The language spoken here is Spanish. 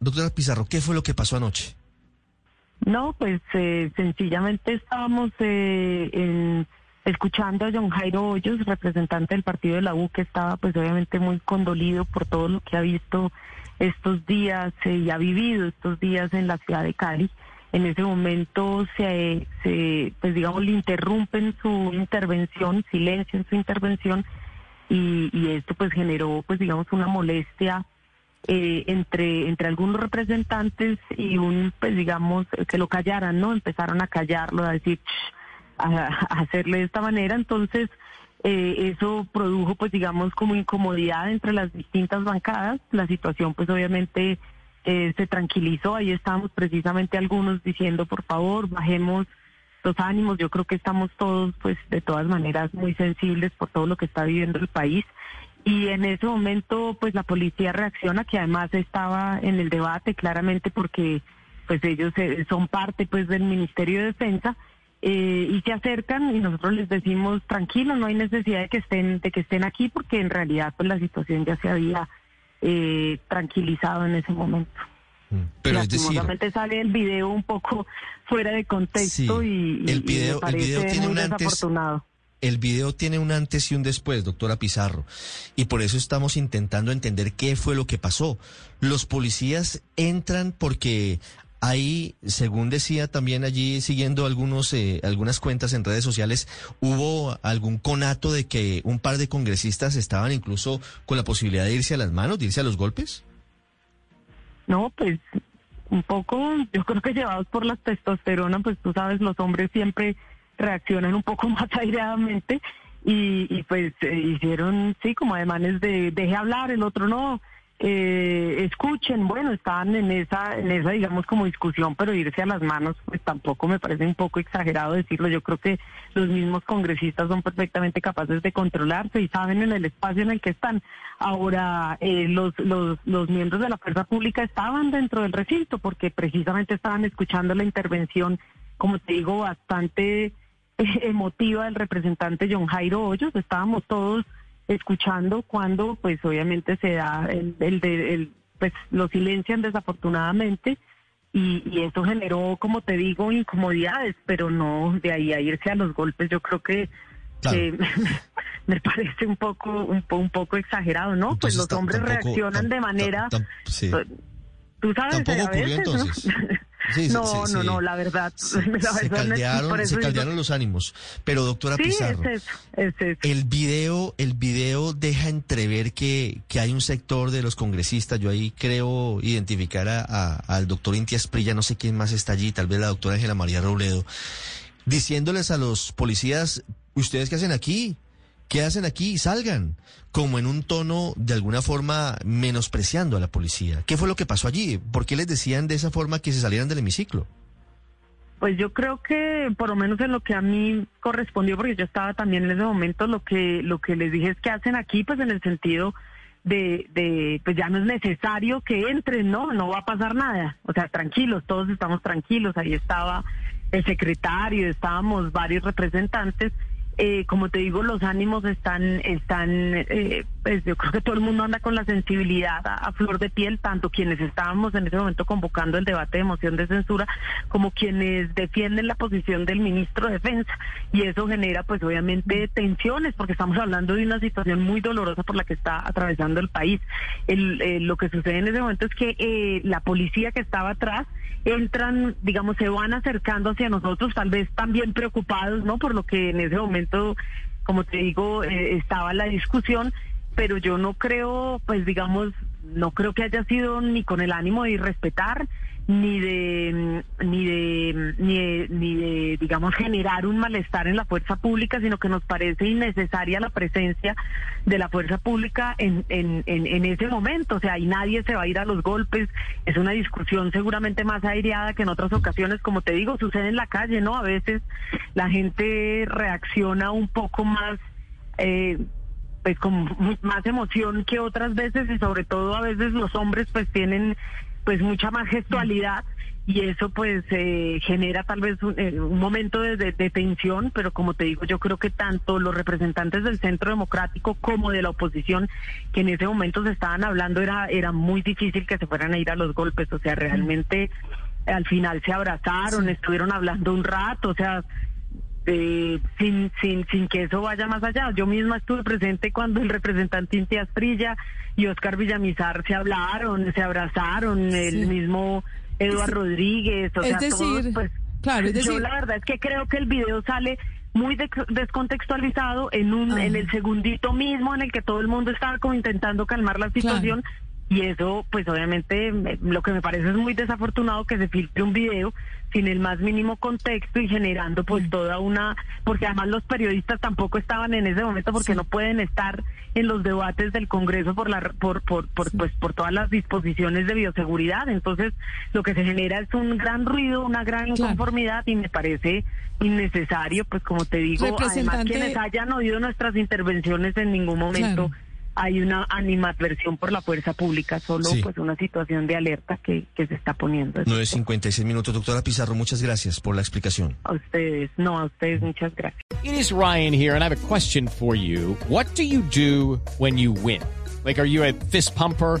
Doctora Pizarro, ¿qué fue lo que pasó anoche? No, pues eh, sencillamente estábamos eh, en- escuchando a John Jairo Hoyos, representante del partido de la U, que estaba pues obviamente muy condolido por todo lo que ha visto estos días eh, y ha vivido estos días en la ciudad de Cali. En ese momento se, se pues digamos, le interrumpen su intervención, silencian su intervención y esto pues generó pues digamos una molestia eh, entre entre algunos representantes y un pues digamos que lo callaran no empezaron a callarlo a decir a hacerle de esta manera entonces eh, eso produjo pues digamos como incomodidad entre las distintas bancadas la situación pues obviamente eh, se tranquilizó ahí estábamos precisamente algunos diciendo por favor bajemos los ánimos. Yo creo que estamos todos, pues, de todas maneras, muy sensibles por todo lo que está viviendo el país. Y en ese momento, pues, la policía reacciona, que además estaba en el debate claramente porque, pues, ellos eh, son parte, pues, del Ministerio de Defensa. eh, y se acercan y nosotros les decimos tranquilos no hay necesidad de que estén de que estén aquí porque en realidad pues la situación ya se había eh, tranquilizado en ese momento Pero es decir, sale el video un poco fuera de contexto Sí, y, el video- me parece video tiene muy un antes- desafortunado. El video tiene un antes y un después, doctora Pizarro, y por eso estamos intentando entender qué fue lo que pasó. Los policías entran porque hay, según decía también allí, siguiendo algunos, eh, algunas cuentas en redes sociales, hubo algún conato de que un par de congresistas estaban incluso con la posibilidad de irse a las manos, de irse a los golpes. No, pues un poco, yo creo que llevados por la testosterona, pues tú sabes, los hombres siempre reaccionan un poco más aireadamente y, pues eh, hicieron, sí, como ademanes de deje hablar, el otro no, eh, escuchen, bueno, estaban en esa, en esa, digamos, como discusión, pero irse a las manos, pues tampoco me parece un poco exagerado decirlo. Yo creo que los mismos congresistas son perfectamente capaces de controlarse y saben en el espacio en el que están. Ahora, eh, los, los, los miembros de la fuerza pública estaban dentro del recinto porque precisamente estaban escuchando la intervención, como te digo, bastante emotiva del representante John Jairo Hoyos. Estábamos todos escuchando cuando pues obviamente se da el, el, de- el- pues lo silencian desafortunadamente y, y eso generó como te digo incomodidades pero no de ahí a irse a los golpes yo creo que Claro. eh, me parece un poco un, un poco exagerado no pues los hombres tampoco- reaccionan de manera sí. tú sabes a veces, ¿no? Sí, no no no la verdad Se, la se verdad, caldearon, por eso los ánimos. Pero doctora sí Pizarro. es eso es eso El video, el video deja entrever que, que hay un sector de los congresistas. Yo ahí creo identificar a, a- al doctor Intias Prilla, no sé quién más está allí, tal vez la doctora Ángela María Robledo, diciéndoles a los policías, ¿ustedes qué hacen aquí? ¿Qué hacen aquí? Salgan. Como en un tono, de alguna forma, menospreciando a la policía. ¿Qué fue lo que pasó allí? ¿Por qué les decían de esa forma que se salieran del hemiciclo? Pues yo creo que por lo menos en lo que a mí correspondió, porque yo estaba también en ese momento, lo que lo que les dije es que hacen aquí, pues en el sentido de, de pues ya no es necesario que entren, no, no va a pasar nada. O sea, tranquilos, todos estamos tranquilos. Ahí estaba el secretario, estábamos varios representantes. Eh, como te digo, los ánimos están, están, eh, pues yo creo que todo el mundo anda con la sensibilidad a, flor de piel, tanto quienes estábamos en ese momento convocando el debate de moción de censura, como quienes defienden la posición del ministro de Defensa. Y eso genera, pues obviamente, tensiones, porque estamos hablando de una situación muy dolorosa por la que está atravesando el país. El, eh, lo que sucede en ese momento es que eh, la policía que estaba atrás entran, digamos, se van acercando hacia nosotros, tal vez también preocupados, ¿no? Por lo que en ese momento, como te digo, eh, estaba la discusión, pero yo no creo, pues digamos, no creo que haya sido ni con el ánimo de irrespetar ni de ni de ni de, ni de digamos generar un malestar en la fuerza pública sino que nos parece innecesaria la presencia de la fuerza pública en, en, en, en ese momento. O sea y nadie se va a ir a los golpes. Es una discusión seguramente más aireada que en otras ocasiones. Como te digo sucede en la calle no a veces la gente reacciona un poco más eh, pues con más emoción que otras veces y sobre todo a veces los hombres pues tienen pues mucha más gestualidad y eso pues eh, genera tal vez un, eh, un momento de, de, de, tensión, pero como te digo, yo creo que tanto los representantes del Centro Democrático como de la oposición que en ese momento se estaban hablando era era muy difícil que se fueran a ir a los golpes, o sea, realmente al final se abrazaron, estuvieron hablando un rato, o sea, eh, sin, sin, sin que eso vaya más allá. Yo misma estuve presente cuando el representante Inti Asprilla y Oscar Villamizar se hablaron, se abrazaron, sí. el mismo Eduardo. Rodríguez, o es sea, decir, todos, pues, claro, es decir, yo la verdad es que creo que el video sale muy de descontextualizado en un ah. en el segundito mismo en el que todo el mundo estaba como intentando calmar la situación. Claro. Y eso, pues obviamente, lo que me parece es muy desafortunado que se filtre un video sin el más mínimo contexto y generando pues toda una, porque además los periodistas tampoco estaban en ese momento porque sí. no pueden estar en los debates del Congreso por la por por, por sí. pues por todas las disposiciones de bioseguridad. Entonces, lo que se genera es un gran ruido, una gran inconformidad claro. y me parece innecesario, pues como te digo, además quienes hayan oído nuestras intervenciones en ningún momento claro hay una animadversión por la fuerza pública, solo sí. pues una situación de alerta que, que se está poniendo. 9.56 minutos, doctora Pizarro, muchas gracias por la explicación. A ustedes, no, a ustedes muchas gracias. It is Ryan here and I have a question for you. What do you do when you win? Like, are you a fist pumper?